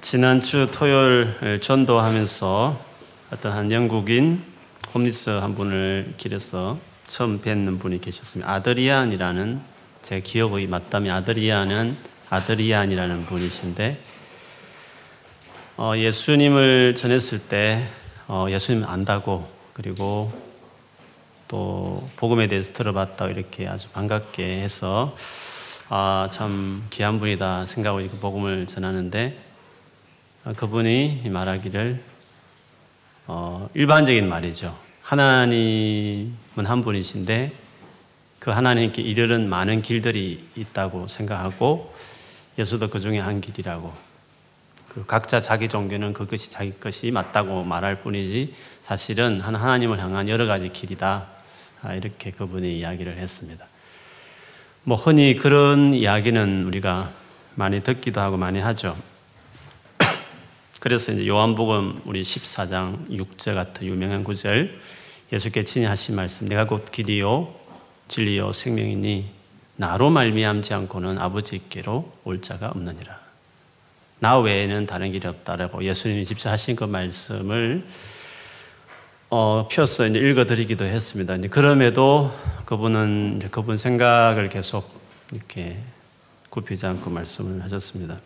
지난주 토요일 전도하면서 어떤 한 영국인 홈리스 한 분을 길에서 처음 뵙는 분이 계셨습니다. 아드리안이라는 제 기억이 맞다면 아드리안은 아드리안이라는 분이신데 어, 예수님을 전했을 때 어, 예수님 안다고 그리고 또 복음에 대해서 들어봤다 이렇게 아주 반갑게 해서 아, 참 귀한 분이다 생각하고 복음을 전하는데 어, 그분이 말하기를 어, 일반적인 말이죠. 하나님은 한 분이신데 그 하나님께 이르는 많은 길들이 있다고 생각하고 예수도 그 중에 한 길이라고 그 각자 자기 종교는 그것이 자기 것이 맞다고 말할 뿐이지 사실은 한 하나님을 향한 여러 가지 길이다 아, 이렇게 그분이 이야기를 했습니다. 뭐 흔히 그런 이야기는 우리가 많이 듣기도 하고 많이 하죠. 그래서 이제 요한복음 우리 14장 6절 같은 유명한 구절 예수께 친히 하신 말씀 내가 곧 길이요 진리요 생명이니 나로 말미암지 않고는 아버지께로 올 자가 없느니라. 나 외에는 다른 길이 없다라고 예수님이 직접 하신 그 말씀을 어, 펴서 이제 읽어드리기도 했습니다. 이제 그럼에도 그분은 이제 그분 생각을 계속 이렇게 굽히지 않고 말씀을 하셨습니다.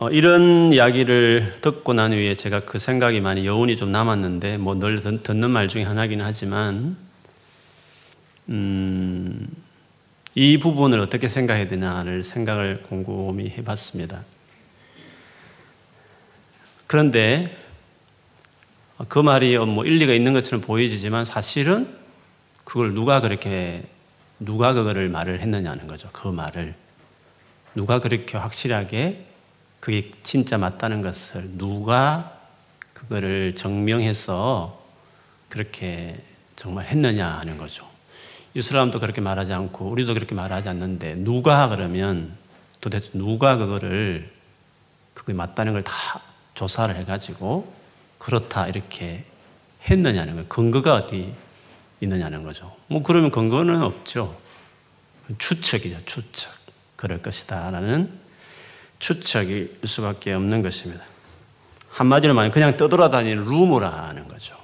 어, 이런 이야기를 듣고 난 후에 제가 그 생각이 많이 여운이 좀 남았는데 뭐 늘 듣는 말 중에 하나긴 하지만 음, 이 부분을 어떻게 생각해야 되냐를 생각을 곰곰이 해봤습니다. 그런데 그 말이 뭐 일리가 있는 것처럼 보이지만 사실은 그걸 누가 그렇게 누가 그거를 말을 했느냐는 거죠. 그 말을 누가 그렇게 확실하게 그게 진짜 맞다는 것을 누가 그거를 증명해서 그렇게 정말 했느냐 하는 거죠. 이슬람도 그렇게 말하지 않고 우리도 그렇게 말하지 않는데 누가 그러면 도대체 누가 그거를 그게 맞다는 걸 다 조사를 해가지고 그렇다 이렇게 했느냐는 거예요. 근거가 어디 있느냐는 거죠. 뭐 그러면 근거는 없죠. 추측이죠. 추측. 그럴 것이다. 라는 추측일 수밖에 없는 것입니다. 한마디로 말하면 그냥 떠돌아다니는 루머라는 거죠.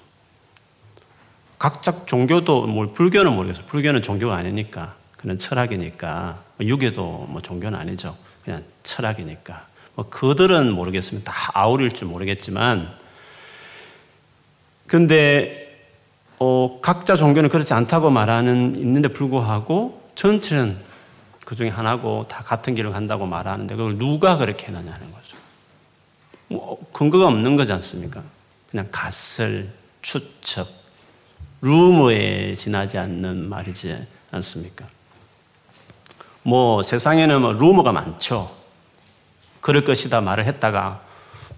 각자 종교도 뭐 불교는 모르겠어요. 불교는 종교가 아니니까 그는 철학이니까 유교도 뭐 종교는 아니죠. 그냥 철학이니까 뭐 그들은 모르겠습니다. 다 아우릴 줄 모르겠지만 근데 어, 각자 종교는 그렇지 않다고 말하는 있는데 불구하고 전체는 그 중에 하나고 다 같은 길을 간다고 말하는데 그걸 누가 그렇게 해놨냐는 거죠. 뭐 근거가 없는 거지 않습니까? 그냥 가설, 추측, 루머에 지나지 않는 말이지 않습니까? 뭐 세상에는 뭐 루머가 많죠. 그럴 것이다 말을 했다가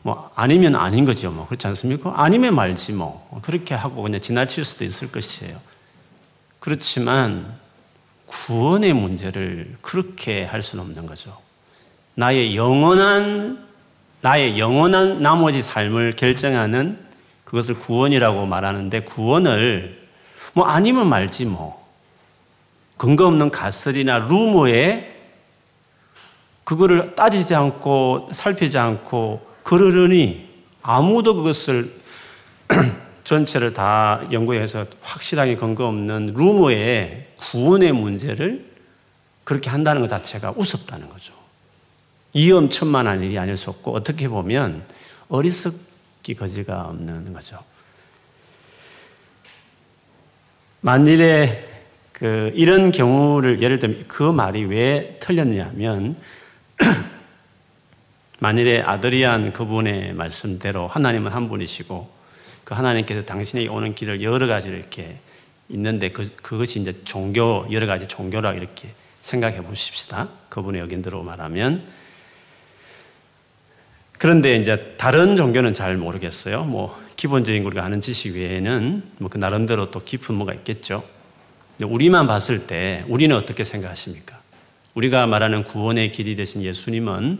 뭐 아니면 아닌 거죠. 뭐 그렇지 않습니까? 아니면 말지 뭐 그렇게 하고 그냥 지나칠 수도 있을 것이에요. 그렇지만 구원의 문제를 그렇게 할 수는 없는 거죠. 나의 영원한, 나의 영원한 나머지 삶을 결정하는 그것을 구원이라고 말하는데 구원을 뭐 아니면 말지 뭐. 근거 없는 가설이나 루머에 그거를 따지지 않고 살피지 않고 그러려니 아무도 그것을 전체를 다 연구해서 확실하게 근거 없는 루머에 구원의 문제를 그렇게 한다는 것 자체가 우습다는 거죠. 이엄천만한 일이 아닐 수 없고 어떻게 보면 어리석기 거지가 없는 거죠. 만일에 그 이런 경우를 예를 들면 그 말이 왜 틀렸냐면 만일에 아드리안 그분의 말씀대로 하나님은 한 분이시고 그 하나님께서 당신에게 오는 길을 여러 가지 이렇게 있는데 그, 그것이 이제 종교, 여러 가지 종교라 이렇게 생각해 보십시다. 그분의 의견대로 말하면. 그런데 이제 다른 종교는 잘 모르겠어요. 뭐, 기본적인 우리가 아는 지식 외에는 뭐 그 나름대로 또 깊은 뭐가 있겠죠. 우리만 봤을 때 우리는 어떻게 생각하십니까? 우리가 말하는 구원의 길이 되신 예수님은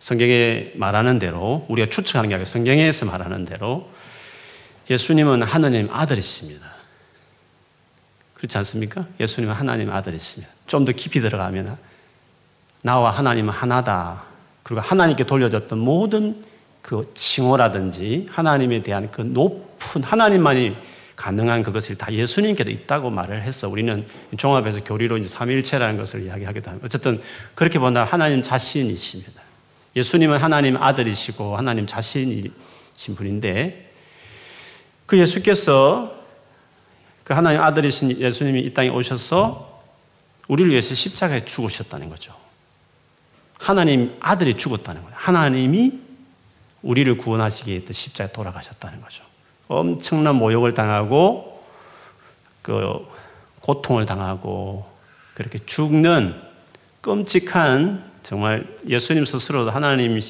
성경에 말하는 대로 우리가 추측하는 게 아니라 성경에서 말하는 대로 예수님은 하나님 아들이십니다. 그렇지 않습니까? 예수님은 하나님 아들이십니다. 좀 더 깊이 들어가면 나와 하나님은 하나다. 그리고 하나님께 돌려졌던 모든 그 칭호라든지 하나님에 대한 그 높은 하나님만이 가능한 그것을 다 예수님께도 있다고 말을 했어. 우리는 종합에서 교리로 이제 삼일체라는 것을 이야기하기도 합니다. 어쨌든 그렇게 본다 하나님 자신이십니다. 예수님은 하나님 아들이시고 하나님 자신이신 분인데 그 예수께서 그 하나님 아들이신 예수님이 이 땅에 오셔서 우리를 위해서 십자가에 죽으셨다는 거죠. 하나님 아들이 죽었다는 거예요. 하나님이 우리를 구원하시기 위해 십자가에 돌아가셨다는 거죠. 엄청난 모욕을 당하고 그 고통을 당하고 그렇게 죽는 끔찍한 정말 예수님 스스로도 하나님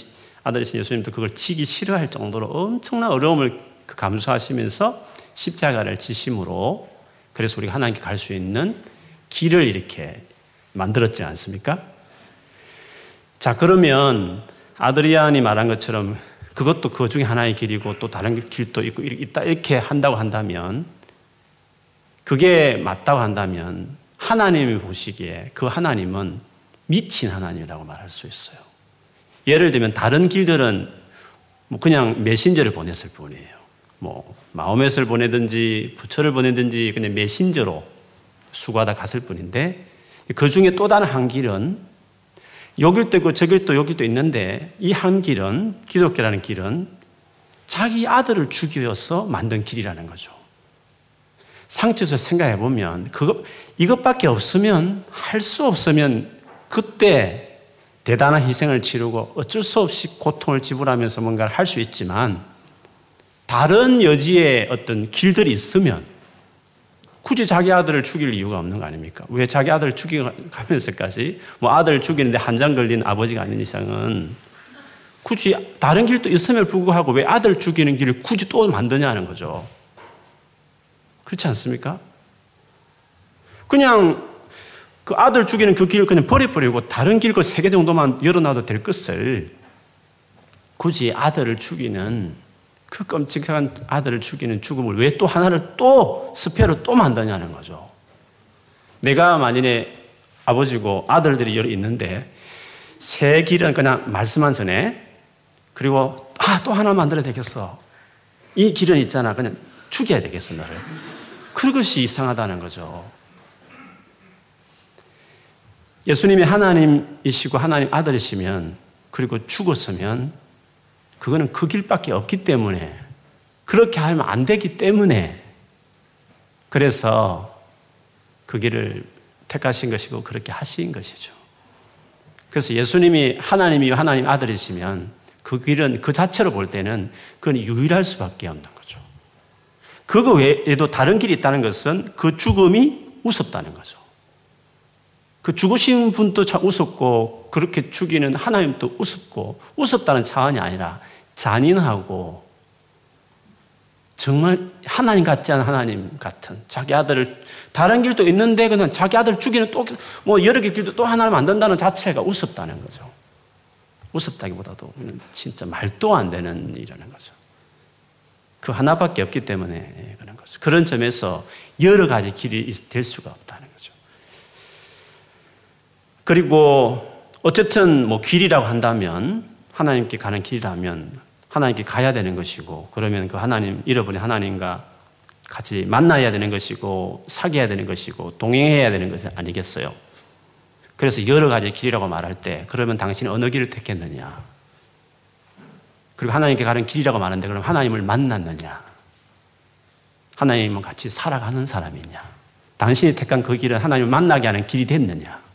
아들이신 예수님도 그걸 치기 싫어할 정도로 엄청난 어려움을 그 감수하시면서 십자가를 지심으로 그래서 우리가 하나님께 갈 수 있는 길을 이렇게 만들었지 않습니까? 자, 그러면 아드리안이 말한 것처럼 그것도 그 중에 하나의 길이고 또 다른 길도 있고 있다 이렇게 한다고 한다면 그게 맞다고 한다면 하나님이 보시기에 그 하나님은 미친 하나님이라고 말할 수 있어요. 예를 들면 다른 길들은 뭐 그냥 메신저를 보냈을 뿐이에요. 뭐 마음에서 보내든지 부처를 보내든지 그냥 메신저로 수고하다 갔을 뿐인데 그 중에 또 다른 한 길은 여길도 있고 저길도 여길도 있는데 이 한 길은 기독교라는 길은 자기 아들을 죽여서 만든 길이라는 거죠. 상처에서 생각해 보면 그것 이것밖에 없으면 할 수 없으면 그때 대단한 희생을 치르고 어쩔 수 없이 고통을 지불하면서 뭔가를 할 수 있지만 다른 여지의 어떤 길들이 있으면 굳이 자기 아들을 죽일 이유가 없는 거 아닙니까? 왜 자기 아들을 죽여가면서까지 뭐 아들을 죽이는데 한 장 걸린 아버지가 아닌 이상은 굳이 다른 길도 있음을 불구하고 왜 아들 죽이는 길을 굳이 또 만드냐는 거죠. 그렇지 않습니까? 그냥 그 아들 죽이는 그 길을 그냥 버려버리고 다른 길그세개 정도만 열어놔도 될 것을 굳이 아들을 죽이는 그 끔찍한 아들을 죽이는 죽음을 왜 또 하나를 또 스페로 또 만드냐는 거죠. 내가 만일에 아버지고 아들들이 여러 있는데 새 길은 그냥 말씀한 전에 그리고 아 또 하나 만들어야 되겠어. 이 길은 있잖아. 그냥 죽여야 되겠어 너를. 그것이 이상하다는 거죠. 예수님이 하나님이시고 하나님 아들이시면 그리고 죽었으면 그거는 그 길밖에 없기 때문에 그렇게 하면 안 되기 때문에 그래서 그 길을 택하신 것이고 그렇게 하신 것이죠. 그래서 예수님이 하나님이 하나님 아들이시면 그 길은 그 자체로 볼 때는 그건 유일할 수밖에 없는 거죠. 그거 외에도 다른 길이 있다는 것은 그 죽음이 우습다는 거죠. 그 죽으신 분도 참 우습고 그렇게 죽이는 하나님도 우습고 우습다는 차원이 아니라 잔인하고 정말 하나님 같지 않은 하나님 같은 자기 아들을 다른 길도 있는데 그냥 자기 아들 죽이는 또 뭐 여러 개 길도 또 하나를 만든다는 자체가 우습다는 거죠. 우습다기보다도 진짜 말도 안 되는 일이라는 거죠. 그 하나밖에 없기 때문에 그런 거죠. 그런 점에서 여러 가지 길이 될 수가 거죠. 그리고 어쨌든 뭐 길이라고 한다면 하나님께 가는 길이라면 하나님께 가야 되는 것이고 그러면 그 하나님 잃어버린 하나님과 같이 만나야 되는 것이고 사귀어야 되는 것이고 동행해야 되는 것이 아니겠어요? 그래서 여러 가지 길이라고 말할 때 그러면 당신은 어느 길을 택했느냐? 그리고 하나님께 가는 길이라고 말하는데 그럼 하나님을 만났느냐? 하나님은 같이 살아가는 사람이냐? 당신이 택한 그 길은 하나님을 만나게 하는 길이 됐느냐?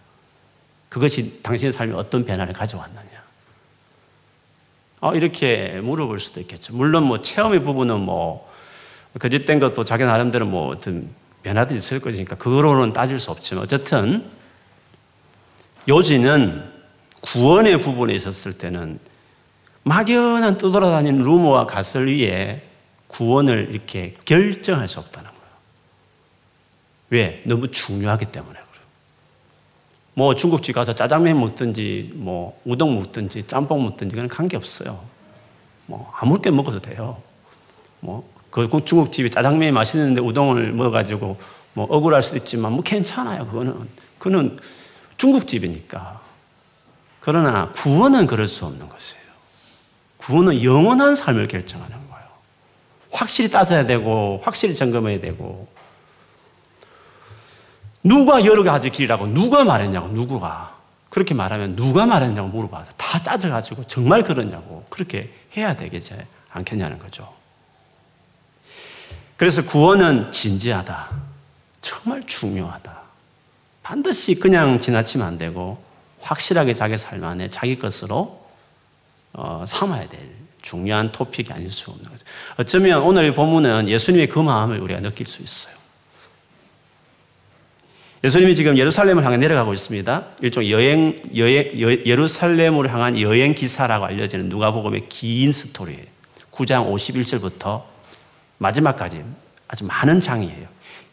그것이 당신의 삶에 어떤 변화를 가져왔느냐? 어, 이렇게 물어볼 수도 있겠죠. 물론 뭐 체험의 부분은 뭐 거짓된 것도 자기 나름대로 뭐 어떤 변화도 있을 것이니까 그거로는 따질 수 없지만 어쨌든 요지는 구원의 부분에 있었을 때는 막연한 떠돌아다니는 루머와 가설 위에 구원을 이렇게 결정할 수 없다는 거예요. 왜? 너무 중요하기 때문에. 뭐 중국집 가서 짜장면 먹든지 뭐 우동 먹든지 짬뽕 먹든지 그건 관계없어요. 뭐 아무렇게 먹어도 돼요. 뭐그 중국집이 짜장면이 맛있는데 우동을 먹어가지고 뭐 억울할 수도 있지만 뭐 괜찮아요. 그거는 그는 중국집이니까 그러나 구원은 그럴 수 없는 것이에요. 구원은 영원한 삶을 결정하는 거예요. 확실히 따져야 되고, 확실히 점검해야 되고. 누가 여러 가지 길이라고 누가 말했냐고, 누구가. 그렇게 말하면 누가 말했냐고 물어봐서 다 따져가지고 정말 그러냐고 그렇게 해야 되겠지 않겠냐는 거죠. 그래서 구원은 진지하다. 정말 중요하다. 반드시 그냥 지나치면 안 되고 확실하게 자기 삶 안에 자기 것으로 어, 삼아야 될 중요한 토픽이 아닐 수 없는 거죠. 어쩌면 오늘 본문은 예수님의 그 마음을 우리가 느낄 수 있어요. 예수님이 지금 예루살렘을 향해 내려가고 있습니다. 일종 여행, 여행, 예루살렘으로 향한 여행 기사라고 알려지는 누가복음의 긴 스토리예요. 9장 51절부터 마지막까지 아주 많은 장이에요.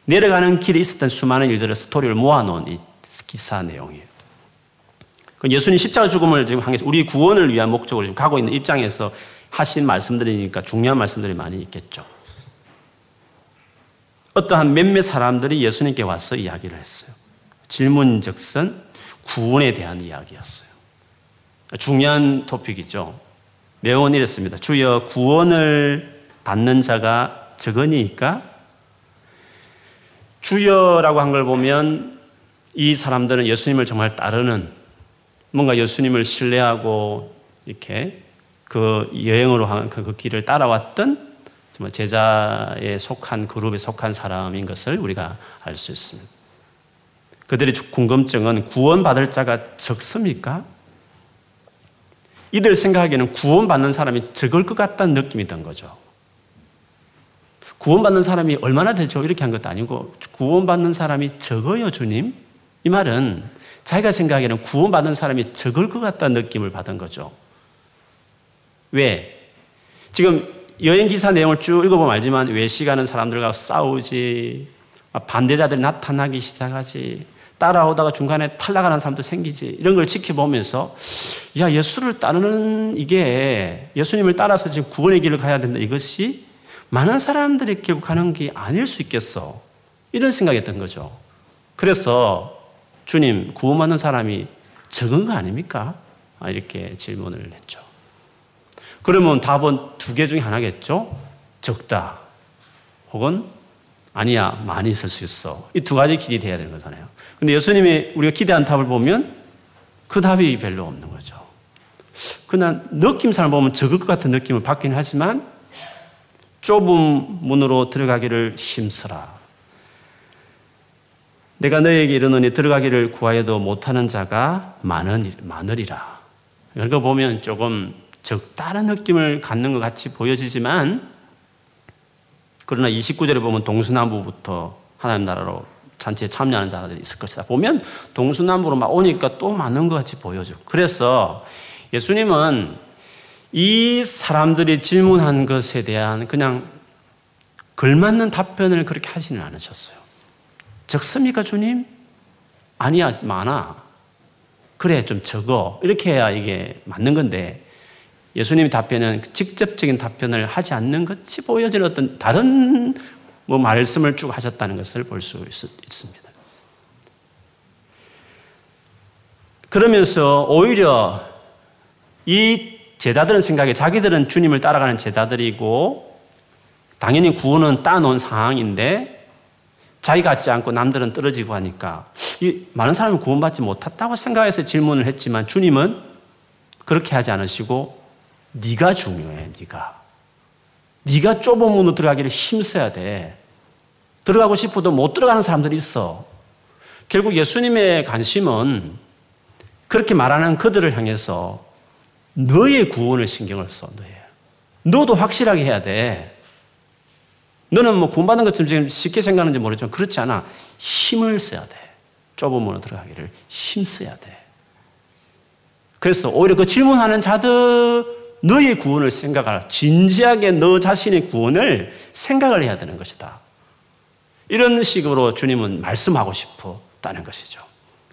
내려가는 길에 있었던 수많은 일들을 스토리를 모아놓은 이 기사 내용이에요. 그 예수님 십자가 죽음을 지금 한게 우리 구원을 위한 목적으로 지금 가고 있는 입장에서 하신 말씀들이니까 중요한 말씀들이 많이 있겠죠. 어떠한 몇몇 사람들이 예수님께 와서 이야기를 했어요. 질문즉슨 구원에 대한 이야기였어요. 중요한 토픽이죠. 내용은 이랬습니다. 주여 구원을 받는 자가 적으니까 주여라고 한 걸 보면 이 사람들은 예수님을 정말 따르는 뭔가 예수님을 신뢰하고 이렇게 그 여행으로 그, 그 길을 따라왔던 제자에 속한 그룹에 속한 사람인 것을 우리가 알 수 있습니다. 그들의 궁금증은 구원받을 자가 적습니까? 이들 생각하기에는 구원받는 사람이 적을 것 같다는 느낌이 든 거죠. 구원받는 사람이 얼마나 되죠? 이렇게 한 것도 아니고 구원받는 사람이 적어요, 주님. 이 말은 자기가 생각하기에는 구원받는 사람이 적을 것 같다는 느낌을 받은 거죠. 왜? 지금 여행 기사 내용을 쭉 읽어보면 알지만 외식하는 사람들과 싸우지, 반대자들이 나타나기 시작하지, 따라오다가 중간에 탈락하는 사람도 생기지, 이런 걸 지켜보면서, 야, 예수를 따르는 이게 예수님을 따라서 지금 구원의 길을 가야 된다. 이것이 많은 사람들이 결국 가는 게 아닐 수 있겠어. 이런 생각이 든 거죠. 그래서 주님, 구원받는 사람이 적은 거 아닙니까? 아, 이렇게 질문을 했죠. 그러면 답은 두 개 중에 하나겠죠? 적다. 혹은 아니야, 많이 있을 수 있어. 이 두 가지 길이 돼야 되는 거잖아요. 근데 예수님이 우리가 기대한 답을 보면 그 답이 별로 없는 거죠. 그냥 느낌상 보면 적을 것 같은 느낌을 받긴 하지만 좁은 문으로 들어가기를 힘쓰라. 내가 너에게 이르노니 들어가기를 구하여도 못하는 자가 많은, 많으리라. 이거 보면 조금 적다른 느낌을 갖는 것 같이 보여지지만 그러나 29절에 보면 동서남부부터 하나님 나라로 잔치에 참여하는 자들이 있을 것이다. 보면 동서남부로 막 오니까 또 많은 것 같이 보여져. 그래서 예수님은 이 사람들이 질문한 것에 대한 그냥 걸맞는 답변을 그렇게 하지는 않으셨어요. 적습니까, 주님? 아니야, 많아. 그래, 좀 적어. 이렇게 해야 이게 맞는 건데, 예수님의 답변은 직접적인 답변을 하지 않는 것이 보여지는 어떤 다른 뭐 말씀을 쭉 하셨다는 것을 볼 수 있습니다. 그러면서 오히려 이 제자들은 생각에 자기들은 주님을 따라가는 제자들이고 당연히 구원은 따놓은 상황인데 자기 같지 않고 남들은 떨어지고 하니까 이 많은 사람이 구원받지 못했다고 생각해서 질문을 했지만 주님은 그렇게 하지 않으시고 네가 중요해 네가 네가 좁은 문으로 들어가기를 힘써야 돼 들어가고 싶어도 못 들어가는 사람들이 있어 결국 예수님의 관심은 그렇게 말하는 그들을 향해서 너의 구원을 신경을 써 너의 너도 확실하게 해야 돼 너는 뭐 구원받는 것처럼 지금 쉽게 생각하는지 모르지만 그렇지 않아. 힘을 써야 돼. 좁은 문으로 들어가기를 힘써야 돼. 그래서 오히려 그 질문하는 자들 너의 구원을 생각하라. 진지하게 너 자신의 구원을 생각을 해야 되는 것이다. 이런 식으로 주님은 말씀하고 싶었다는 것이죠.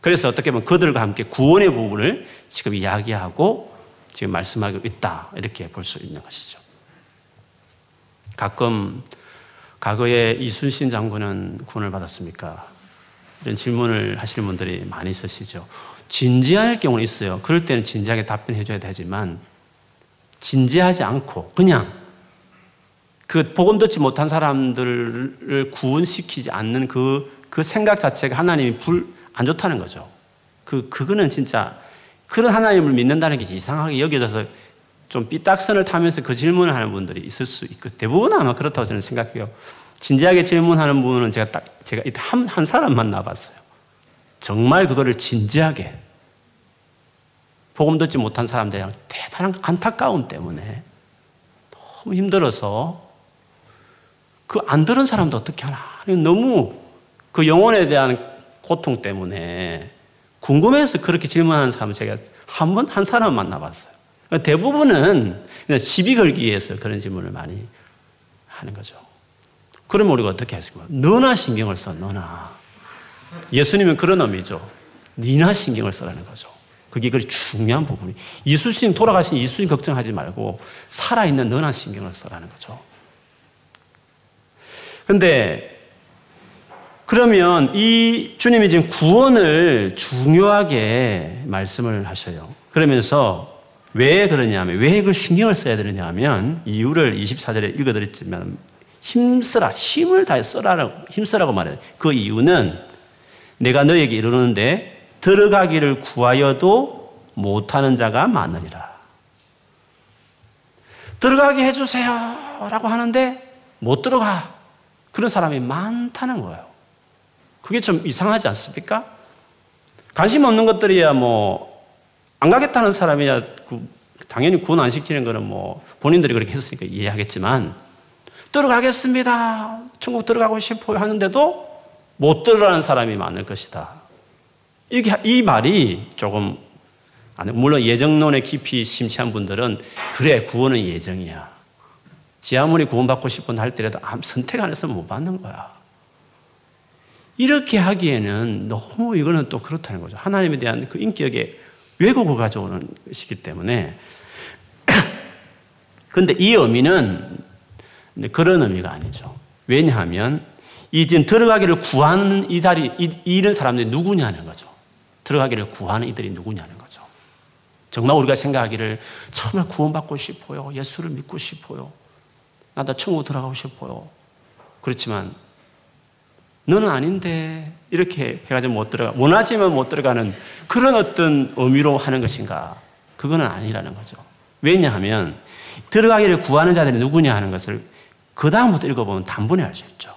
그래서 어떻게 보면 그들과 함께 구원의 부분을 지금 이야기하고 지금 말씀하고 있다. 이렇게 볼 수 있는 것이죠. 가끔 과거에 이순신 장군은 구원을 받았습니까? 이런 질문을 하시는 분들이 많이 있으시죠. 진지할 경우는 있어요. 그럴 때는 진지하게 답변해 줘야 되지만 진지하지 않고 그냥 그 복음 듣지 못한 사람들을 구원시키지 않는 그, 그 생각 자체가 하나님이 불, 안 좋다는 거죠. 그, 그거는 진짜 그런 하나님을 믿는다는 게 이상하게 여겨져서 좀 삐딱선을 타면서 그 질문을 하는 분들이 있을 수 있고 대부분 아마 그렇다고 저는 생각해요. 진지하게 질문하는 분은 제가 딱 제가 한, 한 사람 만나봤어요. 정말 그거를 진지하게 복음 듣지 못한 사람들이랑 대단한 안타까움 때문에 너무 힘들어서 그 안 들은 사람도 어떻게 하나 너무 그 영혼에 대한 고통 때문에 궁금해서 그렇게 질문하는 사람을 제가 한 번 한 사람 만나봤어요. 대부분은 시비 걸기 위해서 그런 질문을 많이 하는 거죠. 그러면 우리가 어떻게 했을까? 너나 신경을 써, 너나. 예수님은 그런 의미죠. 니나 신경을 써라는 거죠. 그게 그 중요한 부분이. 이수신, 돌아가신 이수신 걱정하지 말고 살아있는 너나 신경을 써라는 거죠. 근데 그러면 이 주님이 지금 구원을 중요하게 말씀을 하셔요. 그러면서 왜 그러냐면, 왜 이걸 신경을 써야 되느냐 하면, 이유를 24절에 읽어드렸지만, 힘쓰라, 힘을 다해 써라라고, 힘쓰라고 말해요. 그 이유는 내가 너에게 이르는데, 들어가기를 구하여도 못하는 자가 많으리라. 들어가게 해주세요. 라고 하는데, 못 들어가. 그런 사람이 많다는 거예요. 그게 좀 이상하지 않습니까? 관심 없는 것들이야 뭐, 안 가겠다는 사람이야 그 당연히 구원 안 시키는 거는 뭐 본인들이 그렇게 했으니까 이해하겠지만 들어가겠습니다. 천국 들어가고 싶어요 하는데도 못 들어가는 사람이 많을 것이다. 이게 이 말이 조금 물론 예정론에 깊이 심취한 분들은 그래 구원은 예정이야. 지 아무리 구원받고 싶은 할때라도 선택 안 해서 못 받는 거야. 이렇게 하기에는 너무 이거는 또 그렇다는 거죠. 하나님에 대한 그 인격에 왜곡을 가져오는 것이기 때문에. 근데 이 의미는 그런 의미가 아니죠. 왜냐하면 이 지금 들어가기를 구하는 이 자리, 이, 이런 사람들이 누구냐는 거죠. 들어가기를 구하는 이들이 누구냐는 거죠. 정말 우리가 생각하기를 정말 구원받고 싶어요. 예수를 믿고 싶어요. 나도 천국 들어가고 싶어요. 그렇지만 너는 아닌데 이렇게 해가지고 못 들어가 원하지만 못 들어가는 그런 어떤 의미로 하는 것인가? 그거는 아니라는 거죠. 왜냐하면 들어가기를 구하는 자들이 누구냐 하는 것을 그 다음부터 읽어보면 단번에 알 수 있죠.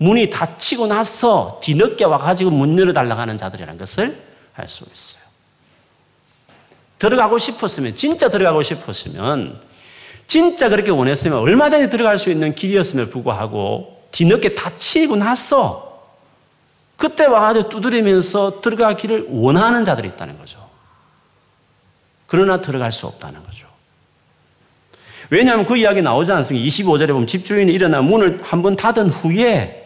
문이 닫히고 나서 뒤늦게 와가지고 문 열어달라고 하는 자들이라는 것을 알 수 있어요. 들어가고 싶었으면, 진짜 들어가고 싶었으면, 진짜 그렇게 원했으면 얼마든지 들어갈 수 있는 길이었음에 불구하고 뒤늦게 다치고 나서 그때 와가지고 두드리면서 들어가기를 원하는 자들이 있다는 거죠. 그러나 들어갈 수 없다는 거죠. 왜냐하면 그 이야기 나오지 않습니까? 25절에 보면 집주인이 일어나 문을 한 번 닫은 후에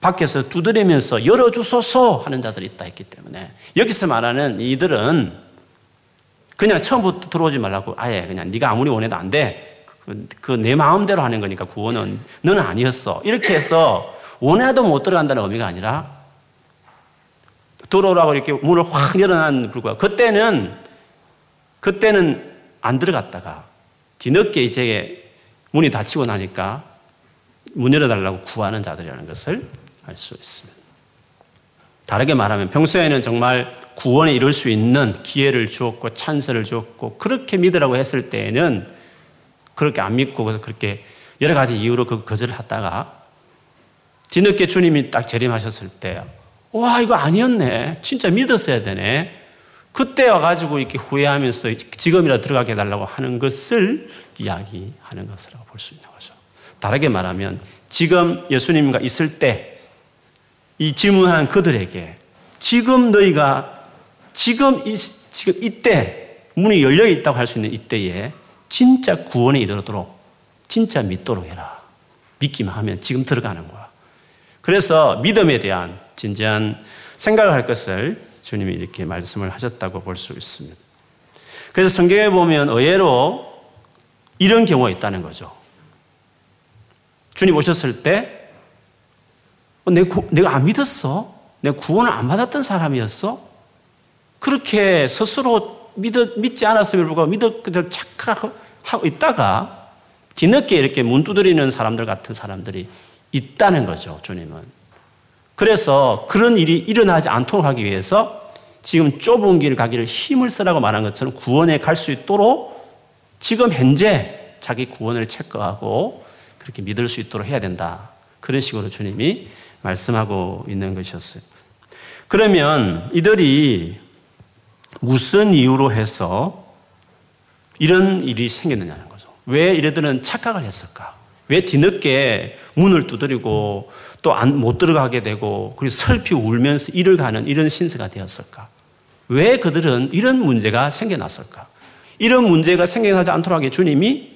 밖에서 두드리면서 열어주소서 하는 자들이 있다 했기 때문에 여기서 말하는 이들은 그냥 처음부터 들어오지 말라고 아예 그냥 네가 아무리 원해도 안 돼. 그 내 마음대로 하는 거니까 구원은 너는 아니었어. 이렇게 해서 원해도 못 들어간다는 의미가 아니라 들어오라고 이렇게 문을 확 열어놓은 불구하고 그때는 그때는 안 들어갔다가 뒤늦게 이제 문이 닫히고 나니까 문 열어달라고 구하는 자들이라는 것을 알 수 있습니다. 다르게 말하면 평소에는 정말 구원에 이룰 수 있는 기회를 주었고 찬스를 주었고 그렇게 믿으라고 했을 때에는 그렇게 안 믿고 그렇게 여러 가지 이유로 그 거절을 하다가 뒤늦게 주님이 딱 재림하셨을 때, 와, 이거 아니었네. 진짜 믿었어야 되네. 그때 와가지고 이렇게 후회하면서 지금이라 들어가게 해달라고 하는 것을 이야기하는 것이라고 볼 수 있는 거죠. 다르게 말하면 지금 예수님과 있을 때 이 질문한 그들에게 지금 너희가 지금 이, 지금 이때 문이 열려 있다고 할 수 있는 이때에 진짜 구원에 이르도록 진짜 믿도록 해라. 믿기만 하면 지금 들어가는 거야. 그래서 믿음에 대한 진지한 생각을 할 것을 주님이 이렇게 말씀을 하셨다고 볼 수 있습니다. 그래서 성경에 보면 의외로 이런 경우가 있다는 거죠. 주님 오셨을 때, 어, 내가, 내가 안 믿었어? 내 구원을 안 받았던 사람이었어? 그렇게 스스로 믿 믿지 않았음을 믿어 그저 착각하고 있다가 뒤늦게 이렇게 문 두드리는 사람들 같은 사람들이 있다는 거죠, 주님은. 그래서 그런 일이 일어나지 않도록 하기 위해서 지금 좁은 길 가기를 힘을 쓰라고 말한 것처럼 구원에 갈 수 있도록 지금 현재 자기 구원을 체크하고 그렇게 믿을 수 있도록 해야 된다. 그런 식으로 주님이 말씀하고 있는 것이었어요. 그러면 이들이 무슨 이유로 해서 이런 일이 생겼느냐는 거죠. 왜 이들은 착각을 했을까? 왜 뒤늦게 문을 두드리고 또 못 들어가게 되고 그리고 슬피 울면서 일을 가는 이런 신세가 되었을까? 왜 그들은 이런 문제가 생겨났을까? 이런 문제가 생겨나지 않도록 하게 주님이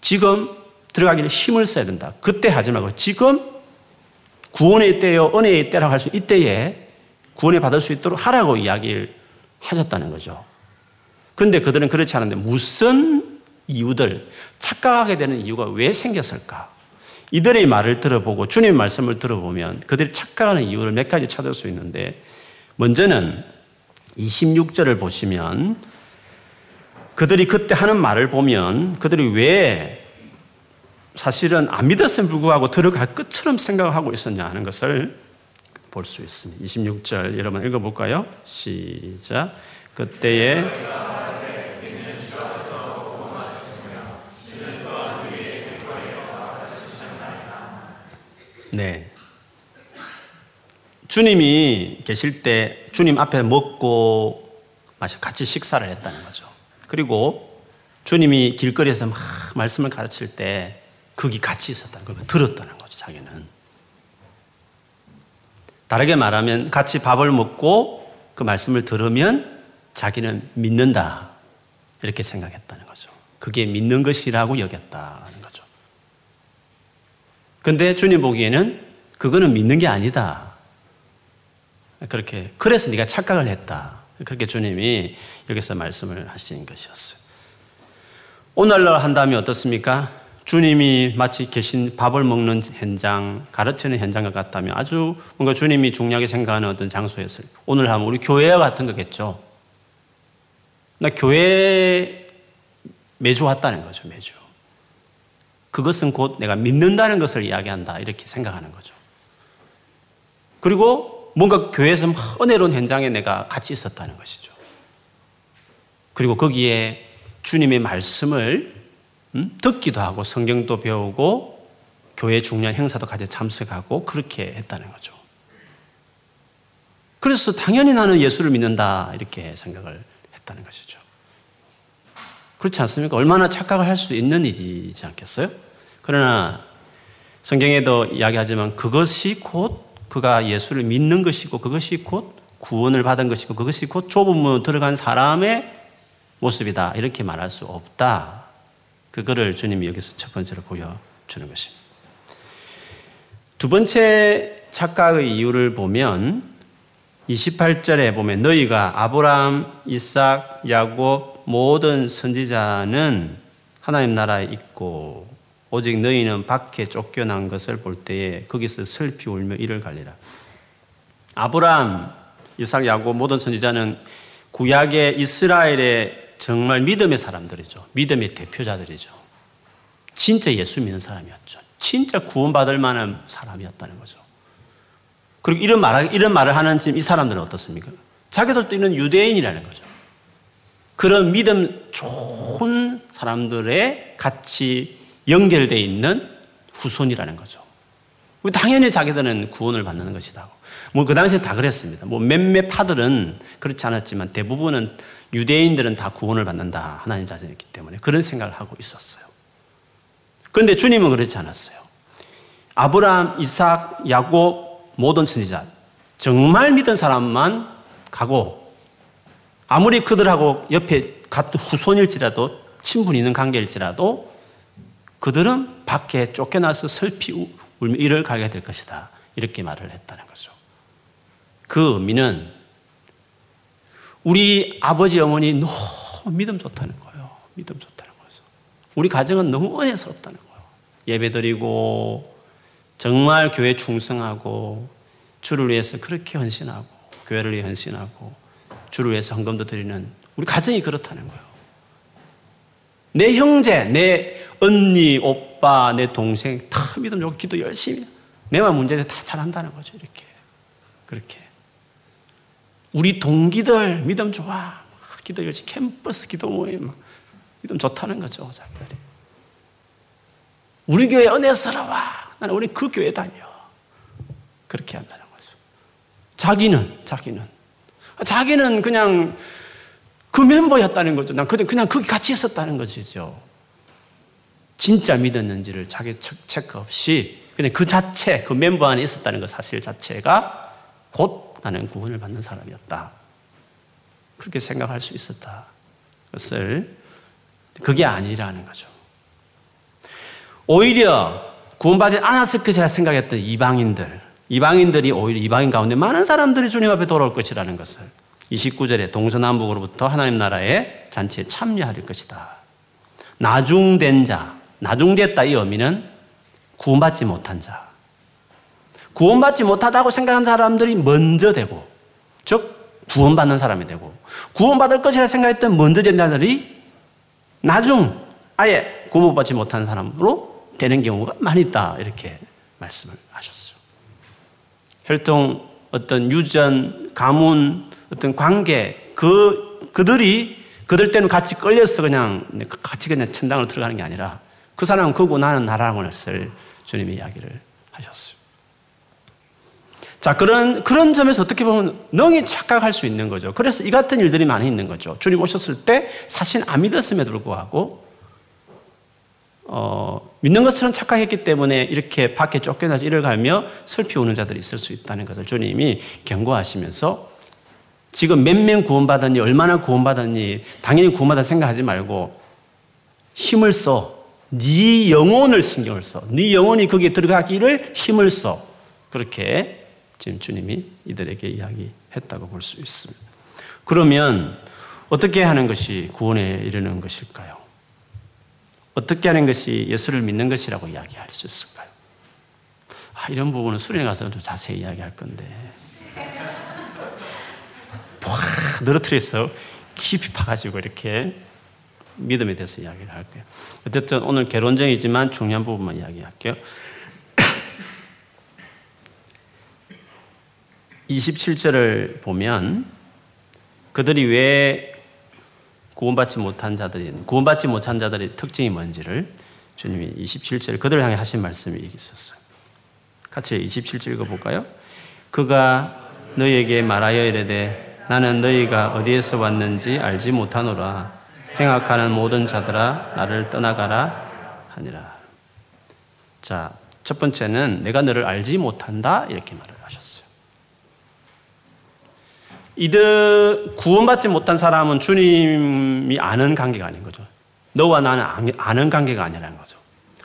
지금 들어가기를 힘을 써야 된다. 그때 하지 말고 지금 구원의 때요, 은혜의 때라고 할 수 이때에 구원을 받을 수 있도록 하라고 이야기를 하셨다는 거죠. 그런데 그들은 그렇지 않은데 무슨 이유들, 착각하게 되는 이유가 왜 생겼을까? 이들의 말을 들어보고 주님의 말씀을 들어보면 그들이 착각하는 이유를 몇 가지 찾을 수 있는데 먼저는 26절을 보시면 그들이 그때 하는 말을 보면 그들이 왜 사실은 안 믿었음에 불구하고 들어갈 것처럼 생각하고 있었냐 하는 것을 볼 수 있습니다. 26절 여러분 읽어볼까요? 시작. 그때에 네. 주님이 계실 때 주님 앞에 먹고 같이 식사를 했다는 거죠. 그리고 주님이 길거리에서 막 말씀을 가르칠 때 거기 같이 있었다는 걸 들었다는 거죠, 자기는. 다르게 말하면 같이 밥을 먹고 그 말씀을 들으면 자기는 믿는다. 이렇게 생각했다는 거죠. 그게 믿는 것이라고 여겼다는 거죠. 근데 주님 보기에는 그거는 믿는 게 아니다. 그렇게 그래서 네가 착각을 했다. 그렇게 주님이 여기서 말씀을 하신 것이었어요. 오늘날 한다면 어떻습니까? 주님이 마치 계신 밥을 먹는 현장, 가르치는 현장과 같다면 아주 뭔가 주님이 중요하게 생각하는 어떤 장소였어요. 오늘 하면 우리 교회와 같은 거겠죠. 나 교회 매주 왔다는 거죠, 매주. 그것은 곧 내가 믿는다는 것을 이야기한다. 이렇게 생각하는 거죠. 그리고 뭔가 교회에서 은혜로운 현장에 내가 같이 있었다는 것이죠. 그리고 거기에 주님의 말씀을 음? 듣기도 하고 성경도 배우고 교회 중요한 행사도 같이 참석하고 그렇게 했다는 거죠. 그래서 당연히 나는 예수를 믿는다 이렇게 생각을 했다는 것이죠. 그렇지 않습니까? 얼마나 착각을 할 수 있는 일이지 않겠어요? 그러나 성경에도 이야기하지만 그것이 곧 그가 예수를 믿는 것이고 그것이 곧 구원을 받은 것이고 그것이 곧 좁은 문으로 들어간 사람의 모습이다. 이렇게 말할 수 없다. 그거를 주님이 여기서 첫 번째로 보여주는 것입니다. 두 번째 착각의 이유를 보면 28절에 보면 너희가 아브라함, 이삭, 야곱 모든 선지자는 하나님 나라에 있고 오직 너희는 밖에 쫓겨난 것을 볼 때에 거기서 슬피 울며 이를 갈리라. 아브라함, 이삭, 야곱 모든 선지자는 구약의 이스라엘의 정말 믿음의 사람들이죠. 믿음의 대표자들이죠. 진짜 예수 믿는 사람이었죠. 진짜 구원받을 만한 사람이었다는 거죠. 그리고 이런 말, 이런 말을 하는 지금 이 사람들은 어떻습니까? 자기들도 있는 유대인이라는 거죠. 그런 믿음 좋은 사람들의 같이 연결되어 있는 후손이라는 거죠. 당연히 자기들은 구원을 받는 것이다. 뭐 그 당시에 다 그랬습니다. 뭐 몇몇 파들은 그렇지 않았지만 대부분은 유대인들은 다 구원을 받는다. 하나님 자신이기 때문에 그런 생각을 하고 있었어요. 그런데 주님은 그렇지 않았어요. 아브라함, 이삭, 야곱 모든 선지자 정말 믿은 사람만 가고 아무리 그들하고 옆에 같은 후손일지라도 친분 있는 관계일지라도 그들은 밖에 쫓겨나서 슬피 울며 이를 가게 될 것이다. 이렇게 말을 했다는 거죠. 그 의미는 우리 아버지 어머니 너무 믿음 좋다는 거예요. 믿음 좋다는 거죠. 우리 가정은 너무 은혜스럽다는 거예요. 예배드리고 정말 교회 충성하고 주를 위해서 그렇게 헌신하고 교회를 위해 헌신하고 주를 위해서 헌금도 드리는 우리 가정이 그렇다는 거예요. 내 형제, 내 언니, 오빠, 내 동생 다 믿음 좋고 기도 열심히 내만 문제돼 다 잘한다는 거죠. 이렇게 그렇게 우리 동기들 믿음 좋아 기도 열심히 캠퍼스 기도 모임 믿음 좋다는 거죠. 자기들이 우리 교회 은혜스러워. 나는 우리 그 교회 다녀. 그렇게 한다는 거죠. 자기는 자기는 자기는 그냥 그 멤버였다는 거죠. 난 그냥 거기 같이 있었다는 것이죠. 진짜 믿었는지를 자기 체크 없이 그냥 그 자체, 그 멤버 안에 있었다는 것 사실 자체가 곧 나는 구원을 받는 사람이었다. 그렇게 생각할 수 있었다. 것을 그게 아니라는 거죠. 오히려 구원받지 않았을 것이라 생각했던 이방인들, 이방인들이 오히려 이방인 가운데 많은 사람들이 주님 앞에 돌아올 것이라는 것을 29절에 동서남북으로부터 하나님 나라의 잔치에 참여할 것이다. 나중된 자, 나중됐다 이 의미는 구원받지 못한 자. 구원받지 못하다고 생각한 사람들이 먼저 되고, 즉, 구원받는 사람이 되고, 구원받을 것이라 생각했던 먼저 된 자들이 나중 아예 구원받지 못한 사람으로 되는 경우가 많이 있다. 이렇게 말씀을 하셨어요. 혈통, 어떤 유전, 가문, 어떤 관계, 그, 그들이 그들 때는 같이 끌려서 그냥 같이 그냥 천당으로 들어가는 게 아니라 그 사람은 그고 나는 나라고 했을 주님이 이야기를 하셨어요. 자, 그런, 그런 점에서 어떻게 보면 능히 착각할 수 있는 거죠. 그래서 이 같은 일들이 많이 있는 거죠. 주님 오셨을 때 사실 안 믿었음에도 불구하고, 어, 믿는 것처럼 착각했기 때문에 이렇게 밖에 쫓겨나서 이를 갈며 슬피 우는 자들이 있을 수 있다는 것을 주님이 경고하시면서 지금 몇 명 구원받았니, 얼마나 구원받았니, 당연히 구원받아 생각하지 말고 힘을 써. 네 영혼을 신경을 써. 네 영혼이 거기에 들어가기를 힘을 써. 그렇게 지금 주님이 이들에게 이야기했다고 볼 수 있습니다. 그러면 어떻게 하는 것이 구원에 이르는 것일까요? 어떻게 하는 것이 예수를 믿는 것이라고 이야기할 수 있을까요? 아, 이런 부분은 수련회 가서 좀 자세히 이야기할 건데. 팍 늘어뜨려서 깊이 파가지고 이렇게 믿음에 대해서 이야기를 할 거예요. 어쨌든 오늘 개론적이지만 중요한 부분만 이야기할게요. 27절을 보면 그들이 왜 구원받지 못한 자들이 구원받지 못한 자들의 특징이 뭔지를 주님이 27절 그들을 향해 하신 말씀이 있었어요. 같이 27절 읽어볼까요? 그가 너희에게 말하여 이르되 나는 너희가 어디에서 왔는지 알지 못하노라 행악하는 모든 자들아 나를 떠나가라 하니라. 자, 첫 번째는 내가 너를 알지 못한다 이렇게 말을 하셨어요. 이들 구원받지 못한 사람은 주님이 아는 관계가 아닌 거죠. 너와 나는 아는 관계가 아니라는 거죠.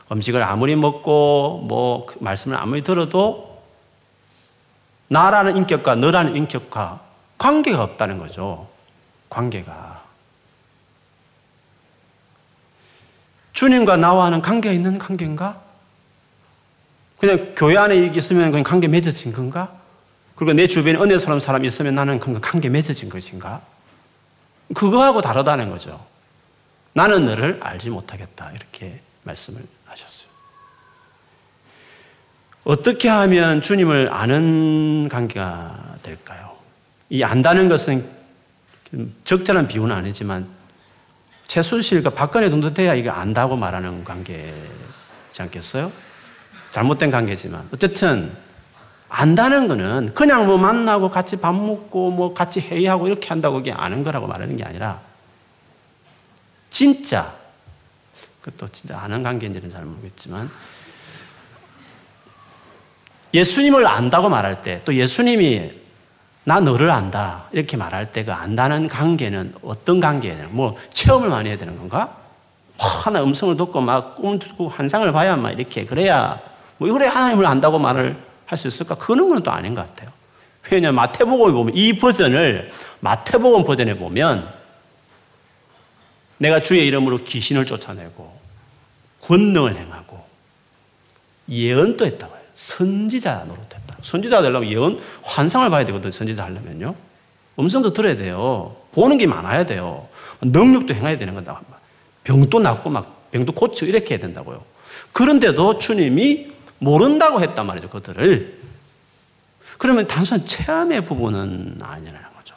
음식을 아무리 먹고 뭐 말씀을 아무리 들어도 나라는 인격과 너라는 인격과 관계가 없다는 거죠. 관계가. 주님과 나와는 관계가 있는 관계인가? 그냥 교회 안에 있으면 그냥 관계 맺어진 건가? 그리고 내 주변에 은혜스러운 사람이 있으면 나는 관계 맺어진 것인가? 그거하고 다르다는 거죠. 나는 너를 알지 못하겠다. 이렇게 말씀을 하셨어요. 어떻게 하면 주님을 아는 관계가 될까요? 이 안다는 것은 적절한 비유는 아니지만 최순실과 박근혜 정도 돼야 이게 안다고 말하는 관계지 않겠어요? 잘못된 관계지만. 어쨌든, 안다는 거는 그냥 뭐 만나고 같이 밥 먹고 뭐 같이 회의하고 이렇게 한다고 그게 아는 거라고 말하는 게 아니라, 진짜, 그것도 진짜 아는 관계인지는 잘 모르겠지만, 예수님을 안다고 말할 때, 또 예수님이 나 너를 안다. 이렇게 말할 때 그 안다는 관계는 어떤 관계예요? 뭐 체험을 많이 해야 되는 건가? 하나 음성을 듣고 막 꿈을 듣고 환상을 봐야 막 이렇게 그래야 뭐 그래 하나님을 안다고 말을 할 수 있을까? 그런 건 또 아닌 것 같아요. 왜냐하면 마태복음에 보면 이 버전을 마태복음 버전에 보면 내가 주의 이름으로 귀신을 쫓아내고 권능을 행하고 예언도 했다고 해요. 선지자 노릇했다. 선지자 되려면 예언, 환상을 봐야 되거든, 선지자 하려면요. 음성도 들어야 돼요. 보는 게 많아야 돼요. 능력도 행해야 되는 거다. 병도 낫고 막 병도 고치고 이렇게 해야 된다고요. 그런데도 주님이 모른다고 했단 말이죠, 그들을. 그러면 단순한 체험의 부분은 아니라는 거죠.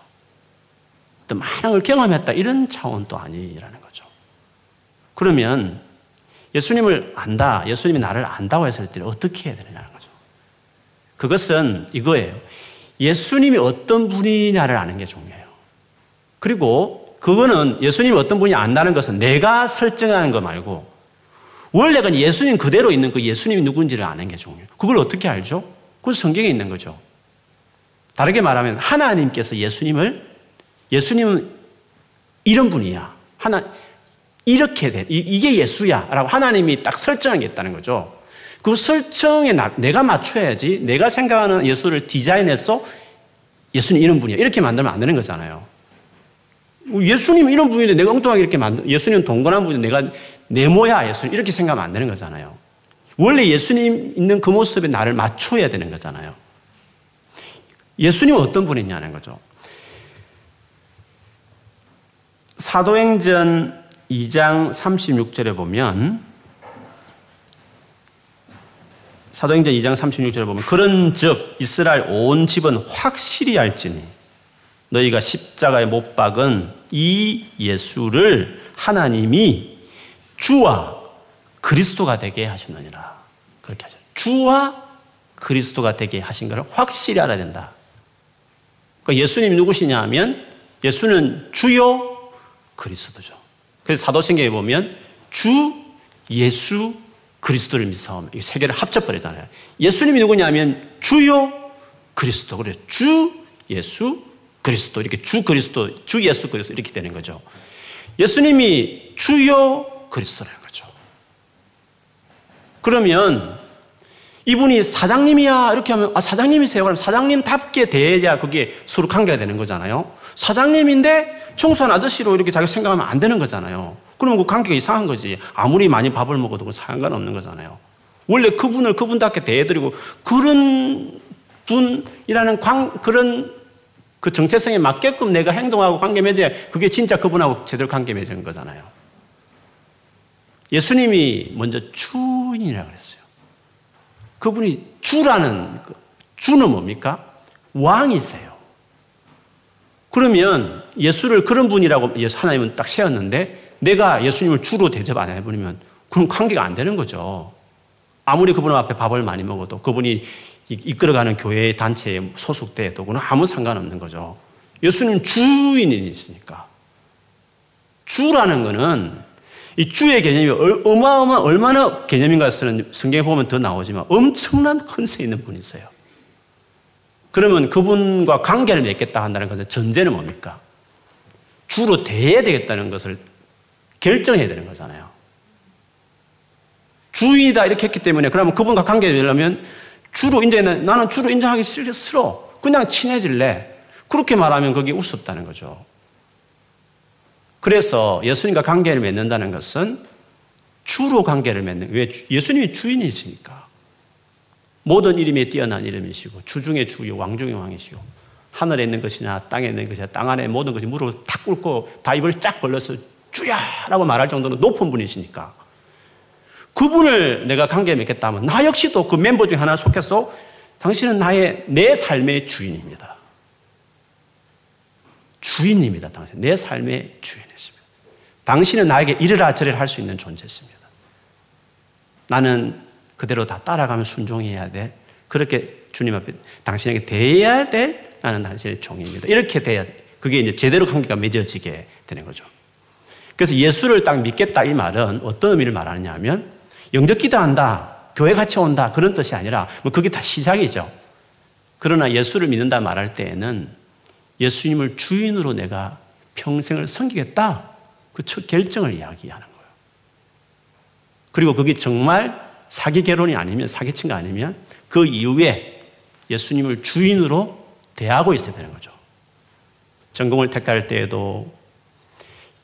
또 많은 걸 경험했다, 이런 차원도 아니라는 거죠. 그러면 예수님을 안다, 예수님이 나를 안다고 했을 때 어떻게 해야 되느냐는 거죠. 그것은 이거예요. 예수님이 어떤 분이냐를 아는 게 중요해요. 그리고 그거는 예수님이 어떤 분이 안다는 것은 내가 설정하는 거 말고 원래가 예수님 그대로 있는 그 예수님이 누군지를 아는 게 중요해요. 그걸 어떻게 알죠? 그건 성경에 있는 거죠. 다르게 말하면 하나님께서 예수님을 예수님은 이런 분이야. 하나 이렇게 돼. 이게 예수야라고 하나님이 딱 설정한 게 있다는 거죠. 그 설정에 나, 내가 맞춰야지 내가 생각하는 예수를 디자인해서 예수님 이런 분이야. 이렇게 만들면 안 되는 거잖아요. 예수님 이런 분인데 내가 엉뚱하게 이렇게 만들, 예수님 동건한 분인데 내가 네모야 예수님 이렇게 생각하면 안 되는 거잖아요. 원래 예수님 있는 그 모습에 나를 맞춰야 되는 거잖아요. 예수님은 어떤 분이냐는 거죠. 사도행전 2장 36절에 보면 사도행전 2장 36절에 보면 그런 즉 이스라엘 온 집은 확실히 알지니 너희가 십자가에 못 박은 이 예수를 하나님이 주와 그리스도가 되게 하셨느니라. 그렇게 하죠. 주와 그리스도가 되게 하신 것을 확실히 알아야 된다. 그러니까 예수님이 누구시냐 하면 예수는 주요 그리스도죠. 그래서 사도신경에 보면 주 예수 그리스도를 믿사오며 이세 개를 합쳐버리잖아요. 예수님이 누구냐면 주요 그리스도 그래 주 예수 그리스도 이렇게 주 그리스도 주 예수 그리스도 이렇게 되는 거죠. 예수님이 주요 그리스도라는 거죠. 그러면 이분이 사장님이야 이렇게 하면 아 사장님이세요 그럼 사장님답게 대해야 그게 관계가 되는 거잖아요. 사장님인데 청소한 아저씨로 이렇게 자기 생각하면 안 되는 거잖아요. 그러면 그 관계가 이상한 거지. 아무리 많이 밥을 먹어도 상관없는 거잖아요. 원래 그분을 그분답게 대해드리고 그런 분이라는 관, 그런 그 정체성에 맞게끔 내가 행동하고 관계 맺어야 그게 진짜 그분하고 제대로 관계 맺은 거잖아요. 예수님이 먼저 주인이라 그랬어요. 그분이 주라는, 그 주는 뭡니까? 왕이세요. 그러면 예수를 그런 분이라고 하나님은 딱 세웠는데 내가 예수님을 주로 대접 안 해버리면 그럼 관계가 안 되는 거죠. 아무리 그분 앞에 밥을 많이 먹어도 그분이 이끌어가는 교회 단체에 소속돼도 그건 아무 상관없는 거죠. 예수님 주인이시니까. 주라는 거는 이 주의 개념이 어마어마 얼마나 개념인가 쓰는 성경에 보면 더 나오지만 엄청난 컨세 있는 분이세요. 그러면 그분과 관계를 맺겠다 한다는 것은 전제는 뭡니까? 주로 대해야 되겠다는 것을 결정해야 되는 거잖아요. 주인이다 이렇게 했기 때문에 그러면 그분과 관계를 맺려면 주로 이제 나는 주로 인정하기 싫어. 그냥 친해질래. 그렇게 말하면 그게 우습다는 거죠. 그래서 예수님과 관계를 맺는다는 것은 주로 관계를 맺는, 왜? 예수님이 주인이시니까. 모든 이름에 뛰어난 이름이시고, 주 중에 주요, 왕 중의 왕이시고, 하늘에 있는 것이나 땅에 있는 것이나 땅 안에 모든 것이 무릎을 탁 꿇고 다 입을 쫙 벌려서 주야! 라고 말할 정도로 높은 분이시니까. 그분을 내가 관계 맺겠다 하면 나 역시도 그 멤버 중에 하나 속해서 당신은 나의 내 삶의 주인입니다. 주인입니다. 당신 내 삶의 주인이십니다. 당신은 나에게 이래라 저래라 할 수 있는 존재십니다. 나는 그대로 다 따라가면 순종해야 돼. 그렇게 주님 앞에 당신에게 대해야 될 나는 당신의 종입니다. 이렇게 돼야 돼. 그게 이제 제대로 관계가 맺어지게 되는 거죠. 그래서 예수를 딱 믿겠다 이 말은 어떤 의미를 말하느냐 하면 영적 기도한다. 교회 같이 온다. 그런 뜻이 아니라 뭐 그게 다 시작이죠. 그러나 예수를 믿는다 말할 때에는 예수님을 주인으로 내가 평생을 섬기겠다. 그첫 결정을 이야기하는 거예요. 그리고 그게 정말 사기 결혼이 아니면 사기친 거 아니면 그 이후에 예수님을 주인으로 대하고 있어야 되는 거죠. 전공을 택할 때에도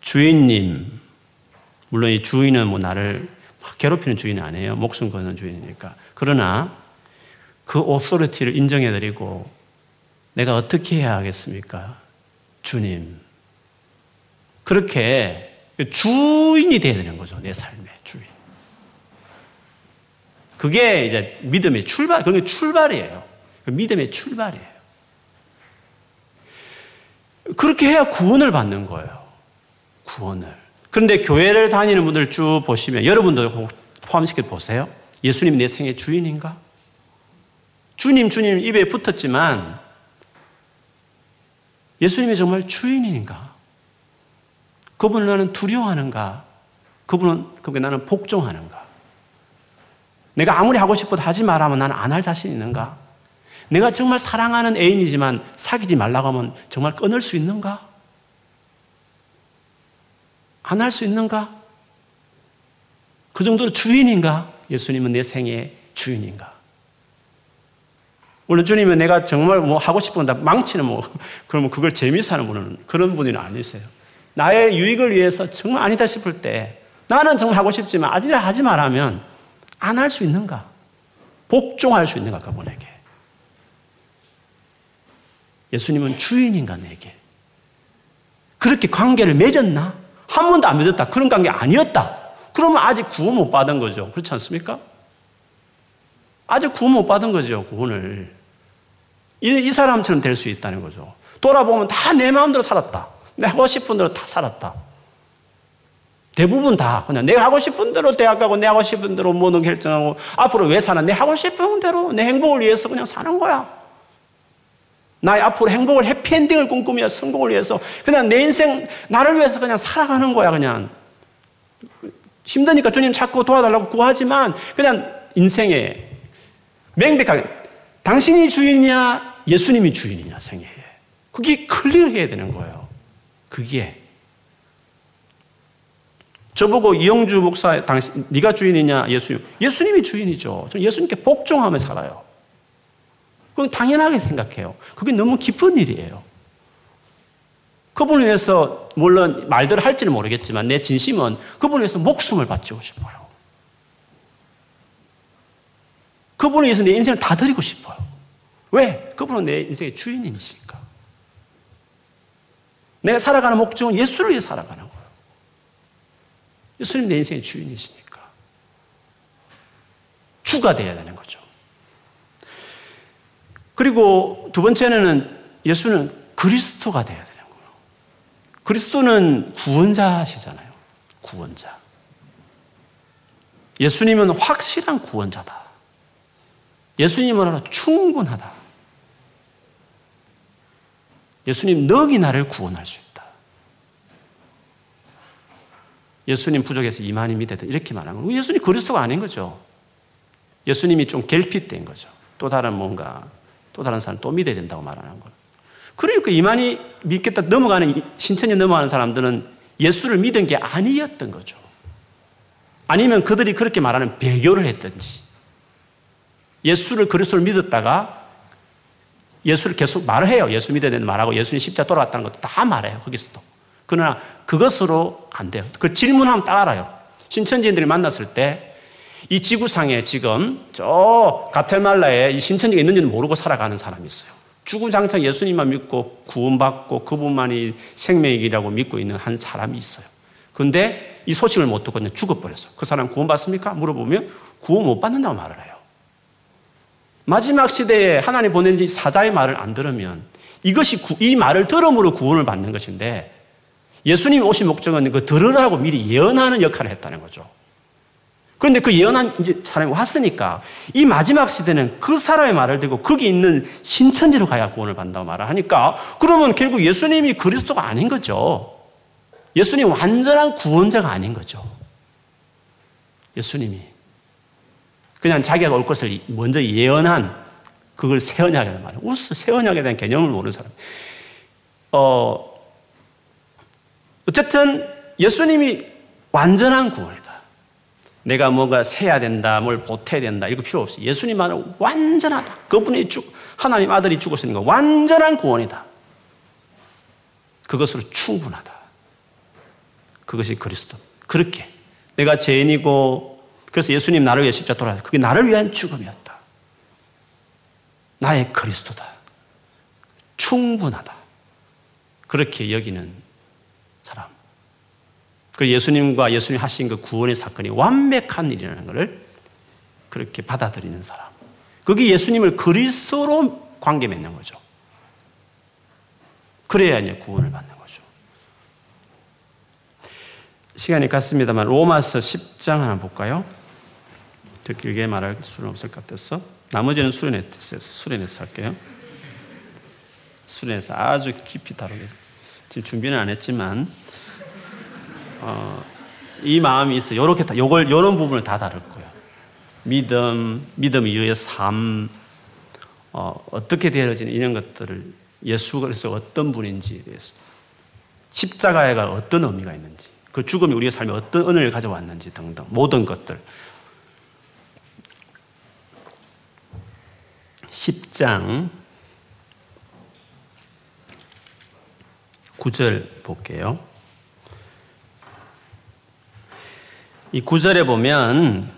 주인님, 물론 이 주인은 뭐 나를 괴롭히는 주인은 아니에요. 목숨 거는 주인이니까. 그러나 그 오소리티를 인정해드리고 내가 어떻게 해야 하겠습니까? 주님. 그렇게 주인이 되어야 되는 거죠. 내 삶의 주인. 그게 이제 믿음의 출발, 그게 출발이에요. 그 믿음의 출발이에요. 그렇게 해야 구원을 받는 거예요. 구원을. 그런데 교회를 다니는 분들 쭉 보시면 여러분도 포함시켜 보세요. 예수님 내 생의 주인인가? 주님, 주님 입에 붙었지만 예수님이 정말 주인인가? 그분을 나는 두려워하는가? 그분은, 그게 나는 복종하는가? 내가 아무리 하고 싶어도 하지 말라면 나는 안 할 자신 있는가? 내가 정말 사랑하는 애인이지만 사귀지 말라고 하면 정말 끊을 수 있는가? 안 할 수 있는가? 그 정도로 주인인가? 예수님은 내 생의 주인인가? 물론 주님은 내가 정말 뭐 하고 싶은 다 망치는 뭐 그러면 그걸 재미있어 하는 분은 그런 분이 아니세요. 나의 유익을 위해서 정말 아니다 싶을 때 나는 정말 하고 싶지만 아니라 하지 말하면 안 할 수 있는가? 복종할 수 있는가 그분에게? 예수님은 주인인가 내게? 그렇게 관계를 맺었나? 한 번도 안 맺었다. 그런 관계 아니었다. 그러면 아직 구원 못 받은 거죠. 그렇지 않습니까? 아직 구원 못 받은 거죠. 구원을. 이, 이 사람처럼 될 수 있다는 거죠. 돌아보면 다 내 마음대로 살았다. 내가 하고 싶은 대로 다 살았다. 대부분 다 그냥 내가 하고 싶은 대로 대학 가고 내 하고 싶은 대로 뭐는 결정하고 앞으로 왜 사나 내 하고 싶은 대로 내 행복을 위해서 그냥 사는 거야. 나의 앞으로 행복을 해피엔딩을 꿈꾸며 성공을 위해서 그냥 내 인생 나를 위해서 그냥 살아가는 거야 그냥 힘드니까 주님 자꾸 도와달라고 구하지만 그냥 인생에 명백하게 당신이 주인이냐 예수님이 주인이냐 생애에 그게 클리어해야 되는 거예요. 그게 저보고 이영주 목사 당신 네가 주인이냐 예수님 예수님이 주인이죠. 저 예수님께 복종하며 살아요. 그건 당연하게 생각해요. 그게 너무 깊은 일이에요. 그분을 위해서 물론 말대로 할지는 모르겠지만 내 진심은 그분을 위해서 목숨을 바치고 싶어요. 그분을 위해서 내 인생을 다 드리고 싶어요. 왜? 그분은 내 인생의 주인이니까. 내가 살아가는 목적은 예수를 위해 살아가는 거예요. 예수님 내 인생의 주인이시니까. 주가 되어야 되는 거죠. 그리고 두 번째는 예수는 그리스도가 되어야 되는 거예요. 그리스도는 구원자시잖아요. 구원자. 예수님은 확실한 구원자다. 예수님은 충분하다. 예수님 너기 나를 구원할 수 있다. 예수님 부족해서 이만희 믿어야 이렇게 말하는 거예요. 예수님 그리스도가 아닌 거죠. 예수님이 좀 결핍된 거죠. 또 다른 뭔가 또 다른 사람 또 믿어야 된다고 말하는 거. 그러니까 이만희 믿겠다 넘어가는 신천지 넘어가는 사람들은 예수를 믿은 게 아니었던 거죠. 아니면 그들이 그렇게 말하는 배교를 했든지 예수를 그리스도를 믿었다가 예수를 계속 말을 해요. 예수 믿어야 되는 말하고 예수님 십자 돌아갔다는 것도 다 말해요. 거기서도. 그러나 그것으로 안 돼요. 그 질문하면 딱 알아요. 신천지인들이 만났을 때 이 지구상에 지금 저 가테말라에 이 신천지가 있는지는 모르고 살아가는 사람이 있어요. 주구장창 예수님만 믿고 구원받고 그분만이 생명이라고 믿고 있는 한 사람이 있어요. 근데 이 소식을 못 듣고 그냥 죽어버렸어. 그 사람 구원받습니까? 물어보면 구원 못 받는다고 말을 해요. 마지막 시대에 하나님 보낸 지 사자의 말을 안 들으면 이것이 구, 이 말을 들음으로 구원을 받는 것인데 예수님이 오신 목적은 그 들으라고 미리 예언하는 역할을 했다는 거죠. 그런데 그 예언한 이제 사람이 왔으니까 이 마지막 시대는 그 사람의 말을 듣고 거기 있는 신천지로 가야 구원을 받는다고 말을 하니까 그러면 결국 예수님이 그리스도가 아닌 거죠. 예수님 완전한 구원자가 아닌 거죠. 예수님이 그냥 자기가 올 것을 먼저 예언한 그걸 새 언약이라는 말이에요. 우스 새 언약에 대한 개념을 모르는 사람. 어, 어쨌든 예수님이 완전한 구원이다. 내가 뭔가 세야 된다, 뭘 보태야 된다, 이거 필요 없이 예수님만은 완전하다. 그분이 죽, 하나님 아들이 죽었으니까 완전한 구원이다. 그것으로 충분하다. 그것이 그리스도. 그렇게 내가 죄인이고 그래서 예수님 나를 위해 십자 돌아서 그게 나를 위한 죽음이었다. 나의 그리스도다. 충분하다. 그렇게 여기는 사람. 그 예수님과 예수님 하신 그 구원의 사건이 완벽한 일이라는 것을 그렇게 받아들이는 사람. 그게 예수님을 그리스도로 관계 맺는 거죠. 그래야 이제 구원을 받는 거죠. 시간이 갔습니다만 로마서 10장 하나 볼까요? 더 길게 말할 수는 없을 것 같아서 나머지는 수련해서 수련해서 할게요. 수련해서 아주 깊이 다루겠습니다. 지금 준비는 안 했지만 어, 이 마음이 있어. 요렇게 다 요걸 요런 부분을 다 다룰 거예요. 믿음, 믿음 이후의 삶, 어, 어떻게 되어지는 이런 것들을 예수가 그래서 어떤 분인지에 대해서 십자가가 어떤 의미가 있는지 그 죽음이 우리의 삶에 어떤 은혜를 가져왔는지 등등 모든 것들 10장 9절 볼게요. 이 9절에 보면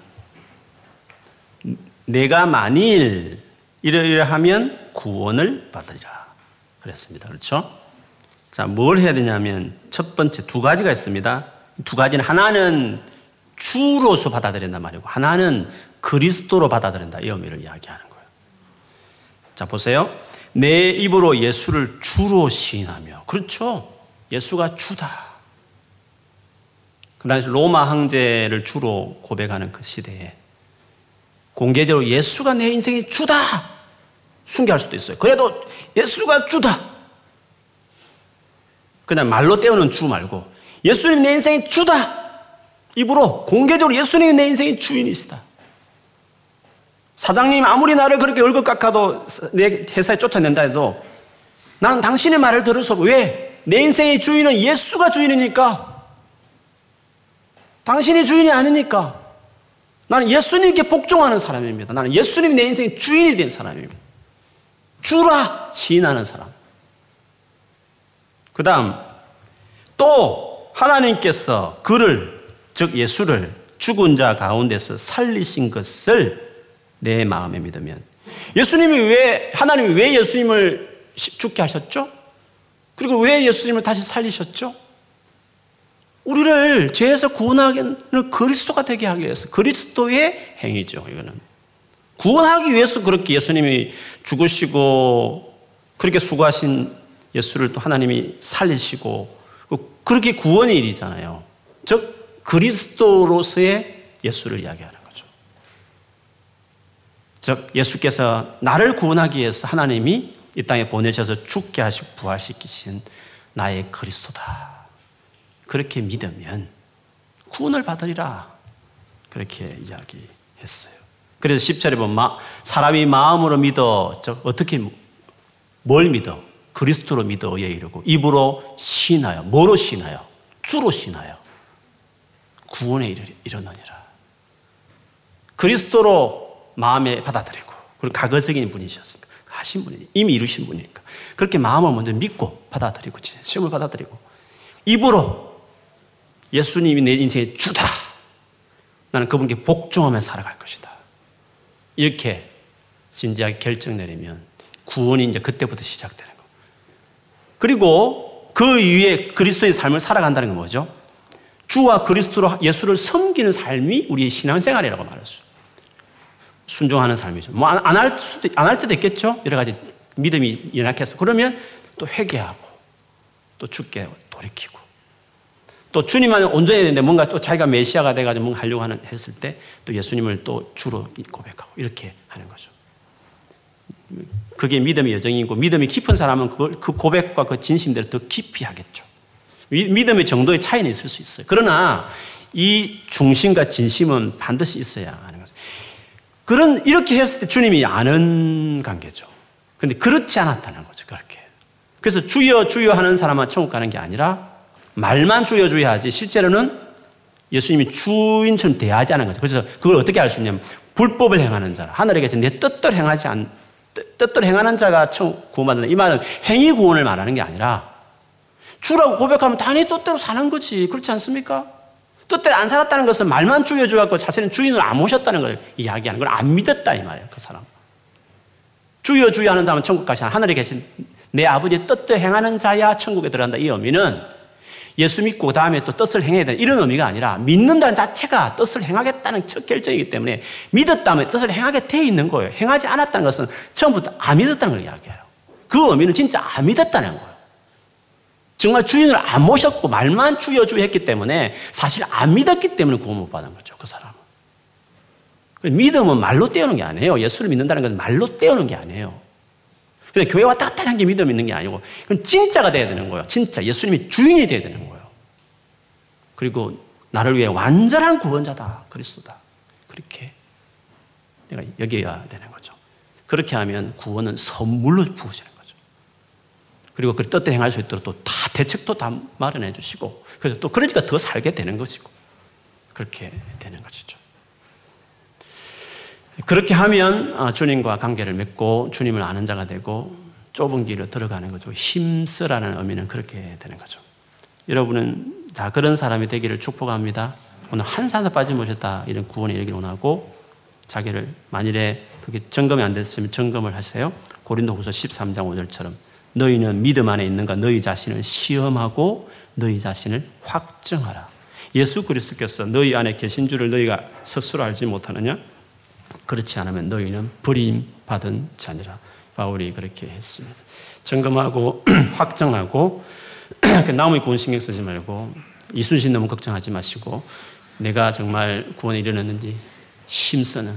내가 만일 이러이러하면 구원을 받으리라 그랬습니다. 그렇죠? 자, 뭘 해야 되냐면 첫 번째 두 가지가 있습니다. 두 가지는 하나는 주로서 받아들인단 말이고 하나는 그리스도로 받아들인다 이 의미를 이야기하는 거예요. 자, 보세요. 내 입으로 예수를 주로 시인하며 그렇죠. 예수가 주다. 그 당시 로마 황제를 주로 고백하는 그 시대에 공개적으로 예수가 내 인생의 주다! 숨겨할 수도 있어요. 그래도 예수가 주다! 그냥 말로 때우는 주 말고 예수님 내 인생의 주다! 입으로 공개적으로 예수님이 내 인생의 주인이시다. 사장님 아무리 나를 그렇게 얼굴 깎아도 내 회사에 쫓아낸다 해도 난 당신의 말을 들어서 왜? 내 인생의 주인은 예수가 주인이니까. 당신이 주인이 아니니까. 나는 예수님께 복종하는 사람입니다. 나는 예수님이 내 인생의 주인이 된 사람입니다. 주라 시인하는 사람. 그 다음, 또 하나님께서 그를, 즉 예수를 죽은 자 가운데서 살리신 것을 내 마음에 믿으면. 예수님이 왜, 하나님이 왜 예수님을 죽게 하셨죠? 그리고 왜 예수님을 다시 살리셨죠? 우리를 죄에서 구원하기는 그리스도가 되게 하기 위해서 그리스도의 행위죠. 이거는 구원하기 위해서 그렇게 예수님이 죽으시고 그렇게 수고하신 예수를 또 하나님이 살리시고 그렇게 구원의 일이잖아요. 즉 그리스도로서의 예수를 이야기하는. 즉 예수께서 나를 구원하기 위해서 하나님이 이 땅에 보내셔서 죽게 하시고 부활시키신 나의 그리스도다. 그렇게 믿으면 구원을 받으리라. 그렇게 이야기했어요. 그래서 10절에 보면 사람이 마음으로 믿어 어떻게 뭘 믿어? 그리스도로 믿어에 이르고 입으로 신하여 뭐로 신하여? 주로 신하여 구원에 이르느니라. 그리스도로 마음에 받아들이고 그리고 가거적인 분이셨으니까 하신 분이 이미 이루신 분이니까 그렇게 마음을 먼저 믿고 받아들이고 시험을 받아들이고 입으로 예수님이 내 인생의 주다. 나는 그분께 복종하며 살아갈 것이다. 이렇게 진지하게 결정 내리면 구원이 이제 그때부터 시작되는 거. 그리고 그 위에 그리스도의 삶을 살아간다는 건 뭐죠? 주와 그리스도로 예수를 섬기는 삶이 우리의 신앙생활이라고 말했어요. 순종하는 삶이죠. 뭐 안 할 수도 안 할 때도 있겠죠. 여러 가지 믿음이 연약해서 그러면 또 회개하고 또 죽게 돌이키고 또 주님만 온전해야 되는데 뭔가 또 자기가 메시아가 돼가지고 뭔가 하려고 하는, 했을 때 또 예수님을 또 주로 고백하고 이렇게 하는 거죠. 그게 믿음의 여정이고 믿음이 깊은 사람은 그걸, 그 고백과 그 진심대로 더 깊이 하겠죠. 믿음의 정도의 차이는 있을 수 있어요. 그러나 이 중심과 진심은 반드시 있어야 하는. 그런, 이렇게 했을 때 주님이 아는 관계죠. 근데 그렇지 않았다는 거죠. 그렇게. 그래서 주여, 주여 하는 사람은 천국 가는 게 아니라 말만 주여 주여 하지 실제로는 예수님이 주인처럼 대하지 않은 거죠. 그래서 그걸 어떻게 알 수 있냐면 불법을 행하는 자, 하늘에 계신 내 뜻대로 행하지 않, 뜻대로 행하는 자가 구원받는다. 이 말은 행위 구원을 말하는 게 아니라 주라고 고백하면 당연히 뜻대로 사는 거지. 그렇지 않습니까? 뜻대로 안 살았다는 것은 말만 주여 주었고 자신은 주인을 안 모셨다는 걸 이야기하는 걸 안 믿었다 이 말이에요. 그 사람. 주여 주여 하는 자면 천국 가시 하늘에 계신 내 아버지의 뜻대로 행하는 자야 천국에 들어간다. 이 의미는 예수 믿고 다음에 또 뜻을 행해야 되는 이런 의미가 아니라 믿는다는 자체가 뜻을 행하겠다는 첫 결정이기 때문에 믿었다면 뜻을 행하게 돼 있는 거예요. 행하지 않았다는 것은 처음부터 안 믿었다는 걸 이야기해요. 그 의미는 진짜 안 믿었다는 거예요. 정말 주인을 안 모셨고 말만 주여 주여 했기 때문에 사실 안 믿었기 때문에 구원 못 받은 거죠. 그 사람은. 믿음은 말로 떼우는 게 아니에요. 예수를 믿는다는 것은 말로 떼우는 게 아니에요. 근데 교회 왔다 갔다 하는 게 믿음 있는 게 아니고 그건 진짜가 돼야 되는 거예요. 진짜 예수님이 주인이 돼야 되는 거예요. 그리고 나를 위해 완전한 구원자다. 그리스도다. 그렇게 내가 여겨야 되는 거죠. 그렇게 하면 구원은 선물로 부어지는 거죠. 그리고 그 뜻대로 행할 수 있도록 또 다 대책도 다 마련해 주시고 그래서 또 그러니까 더 살게 되는 것이고 그렇게 되는 것이죠. 그렇게 하면 어, 주님과 관계를 맺고 주님을 아는 자가 되고 좁은 길로 들어가는 거죠. 힘쓰라는 의미는 그렇게 되는 거죠. 여러분은 다 그런 사람이 되기를 축복합니다. 오늘 한 사람 빠짐없다 이런 구원이 이르기를 원하고 자기를 만일에 그게 점검이 안 됐으면 점검을 하세요. 고린도후서 13장 5절처럼 너희는 믿음 안에 있는가 너희 자신을 시험하고 너희 자신을 확정하라. 예수 그리스도께서 너희 안에 계신 줄을 너희가 스스로 알지 못하느냐? 그렇지 않으면 너희는 버림 받은 자니라. 바울이 그렇게 했습니다. 점검하고 확정하고 그 나무의 구원 신경 쓰지 말고 이순신 너무 걱정하지 마시고 내가 정말 구원에 이르렀는지 힘쓰는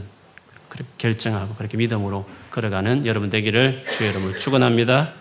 결정하고 그렇게 믿음으로 걸어가는 여러분 되기를 주의 이름으로 축원합니다.